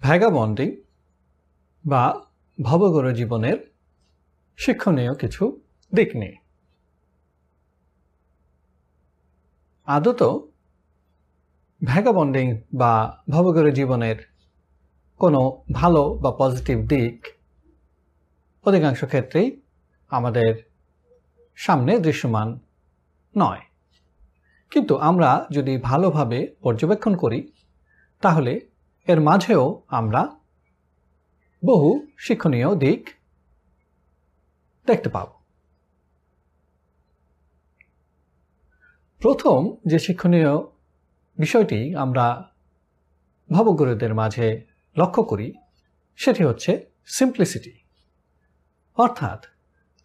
ভ্যাগাবন্ডিং বা ভবগর জীবনের শিক্ষণীয় কিছু দিক নিয়ে। আদত ভ্যাগাবন্ডিং বা ভবগর জীবনের কোনো ভালো বা পজিটিভ দিক অধিকাংশ ক্ষেত্রেই আমাদের সামনে দৃশ্যমান নয়। কিন্তু আমরা যদি ভালোভাবে পর্যবেক্ষণ করি, তাহলে এর মাঝেও আমরা বহু শিক্ষণীয় দিক দেখতে পাব। প্রথম যে শিক্ষণীয় বিষয়টি আমরা ভবগুরুদের মাঝে লক্ষ্য করি, সেটি হচ্ছে সিম্পলিসিটি অর্থাৎ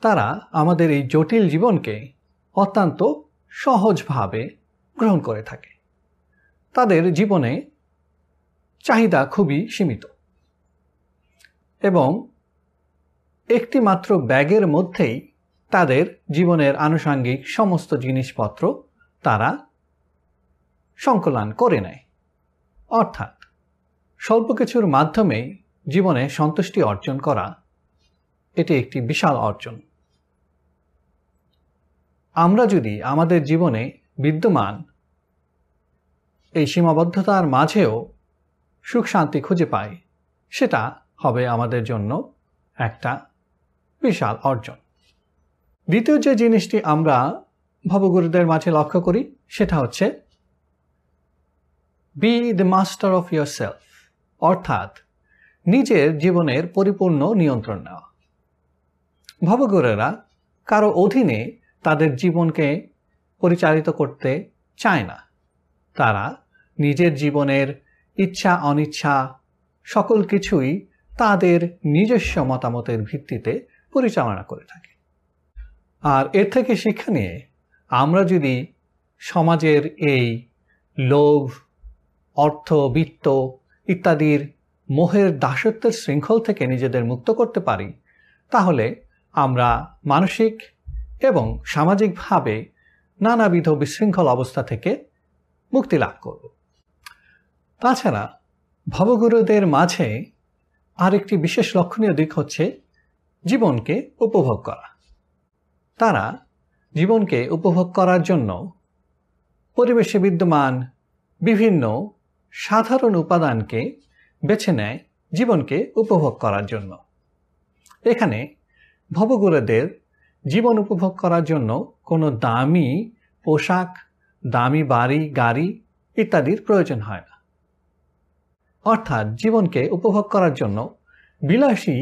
তারা আমাদের এই জটিল জীবনকে অত্যন্ত সহজভাবে গ্রহণ করে থাকে। তাদের জীবনে চাহিদা খুবই সীমিত। এবং একটি মাত্র ব্যাগের মধ্যেই তাদের জীবনের আনুষাঙ্গিক সমস্ত জিনিসপত্র তারা সংকলন করে নেয়। অর্থাৎ স্বল্প কিছুর মাধ্যমেই জীবনে সন্তুষ্টি অর্জন করা, এটি একটি বিশাল অর্জন। আমরা যদি আমাদের জীবনে বিদ্যমান এই সীমাবদ্ধতার মাঝেও সুখ শান্তি খুঁজে পাই, সেটা হবে আমাদের জন্য একটা বিশাল অর্জন। দ্বিতীয় যে জিনিসটি আমরা ভবগুরুদের মাঝে লক্ষ্য করি, সেটা হচ্ছে be the master of yourself অর্থাৎ নিজের জীবনের পরিপূর্ণ নিয়ন্ত্রণ নেওয়া। ভবগুরেরা কারও অধীনে তাদের জীবনকে পরিচালিত করতে চায় না। তারা নিজের জীবনের ইচ্ছা, অনিচ্ছা, সকল কিছুই তাদের নিজস্ব মতামতের ভিত্তিতে পরিচালনা করে থাকে। আর এর থেকে শিক্ষা নিয়ে আমরা যদি সমাজের এই লোভ, অর্থ, বিত্ত ইত্যাদির মোহের দাসত্বের শৃঙ্খল থেকে নিজেদের মুক্ত করতে পারি, তাহলে আমরা মানসিক এবং সামাজিকভাবে নানাবিধ বিশৃঙ্খল অবস্থা থেকে মুক্তি লাভ করব। তাছাড়া ভবগুরুদের মাঝে আরেকটি বিশেষ লক্ষণীয় দিক হচ্ছে জীবনকে উপভোগ করা। তারা জীবনকে উপভোগ করার জন্য পরিবেশে বিদ্যমান বিভিন্ন সাধারণ উপাদানকে বেছে নেয় জীবনকে উপভোগ করার জন্য। এখানে ভবগুরুদের জীবন উপভোগ করার জন্য কোনো দামি পোশাক, দামি বাড়ি, গাড়ি ইত্যাদির প্রয়োজন হয় না। অর্থাৎ জীবনকে উপভোগ করার জন্য বিলাসী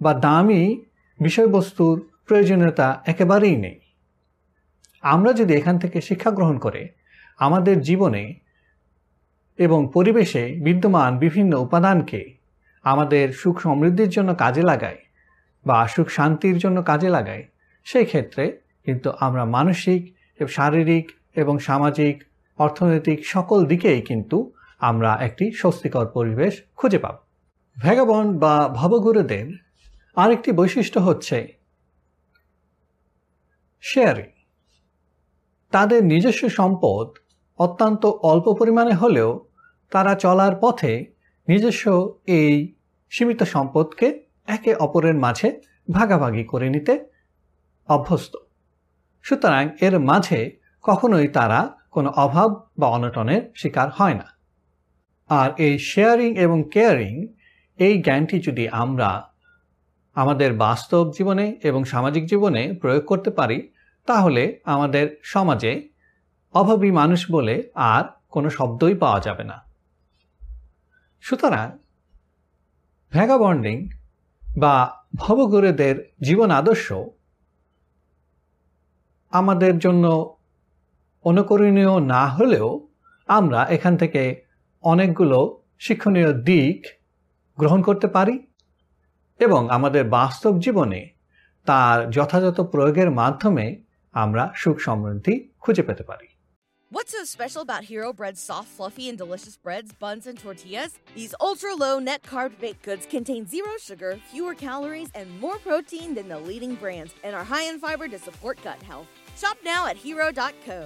বা দামি বিষয়বস্তুর প্রয়োজনীয়তা একেবারেই নেই। আমরা যদি এখান থেকে শিক্ষা গ্রহণ করে আমাদের জীবনে এবং পরিবেশে বিদ্যমান বিভিন্ন উপাদানকে আমাদের সুখ সমৃদ্ধির জন্য কাজে লাগাই বা সুখ শান্তির জন্য কাজে লাগাই সেই ক্ষেত্রে কিন্তু আমরা মানসিক, শারীরিক এবং সামাজিক, অর্থনৈতিক সকল দিকেই কিন্তু আমরা একটি স্বস্তিকর পরিবেশ খুঁজে পাব। ভ্যাগাবন্ড বা ভবগুরুদের আরেকটি বৈশিষ্ট্য হচ্ছে শেয়ারিং। তাদের নিজস্ব সম্পদ অত্যন্ত অল্প পরিমাণে হলেও তারা চলার পথে নিজস্ব এই সীমিত সম্পদকে একে অপরের মাঝে ভাগাভাগি করে নিতে অভ্যস্ত। সুতরাং এর মাঝে কখনোই তারা কোনো অভাব বা অনটনের শিকার হয় না। আর এই শেয়ারিং এবং কেয়ারিং এই জ্ঞানটি যদি আমরা আমাদের বাস্তব জীবনে এবং সামাজিক জীবনে প্রয়োগ করতে পারি, তাহলে আমাদের সমাজে অভাবী মানুষ বলে আর কোনো শব্দই পাওয়া যাবে না। সুতরাং ভ্যাগাবন্ডিং বা ভবগুরুদের জীবন আদর্শ আমাদের জন্য অনুকরণীয় না হলেও আমরা এখান থেকে অনেকগুলো শিক্ষণীয় দিক গ্রহণ করতে পারি এবং আমাদের বাস্তব জীবনে তার যথাযথ প্রয়োগের মাধ্যমে আমরা সুখ সমৃদ্ধি খুঁজে পেতে পারি What's so special about Hero Bread's soft, fluffy, and delicious breads, buns, and tortillas? These ultra low net carb baked goods contain zero sugar, fewer calories, and more protein than the leading brands, and are high in fiber to support gut health. Shop now at hero.co.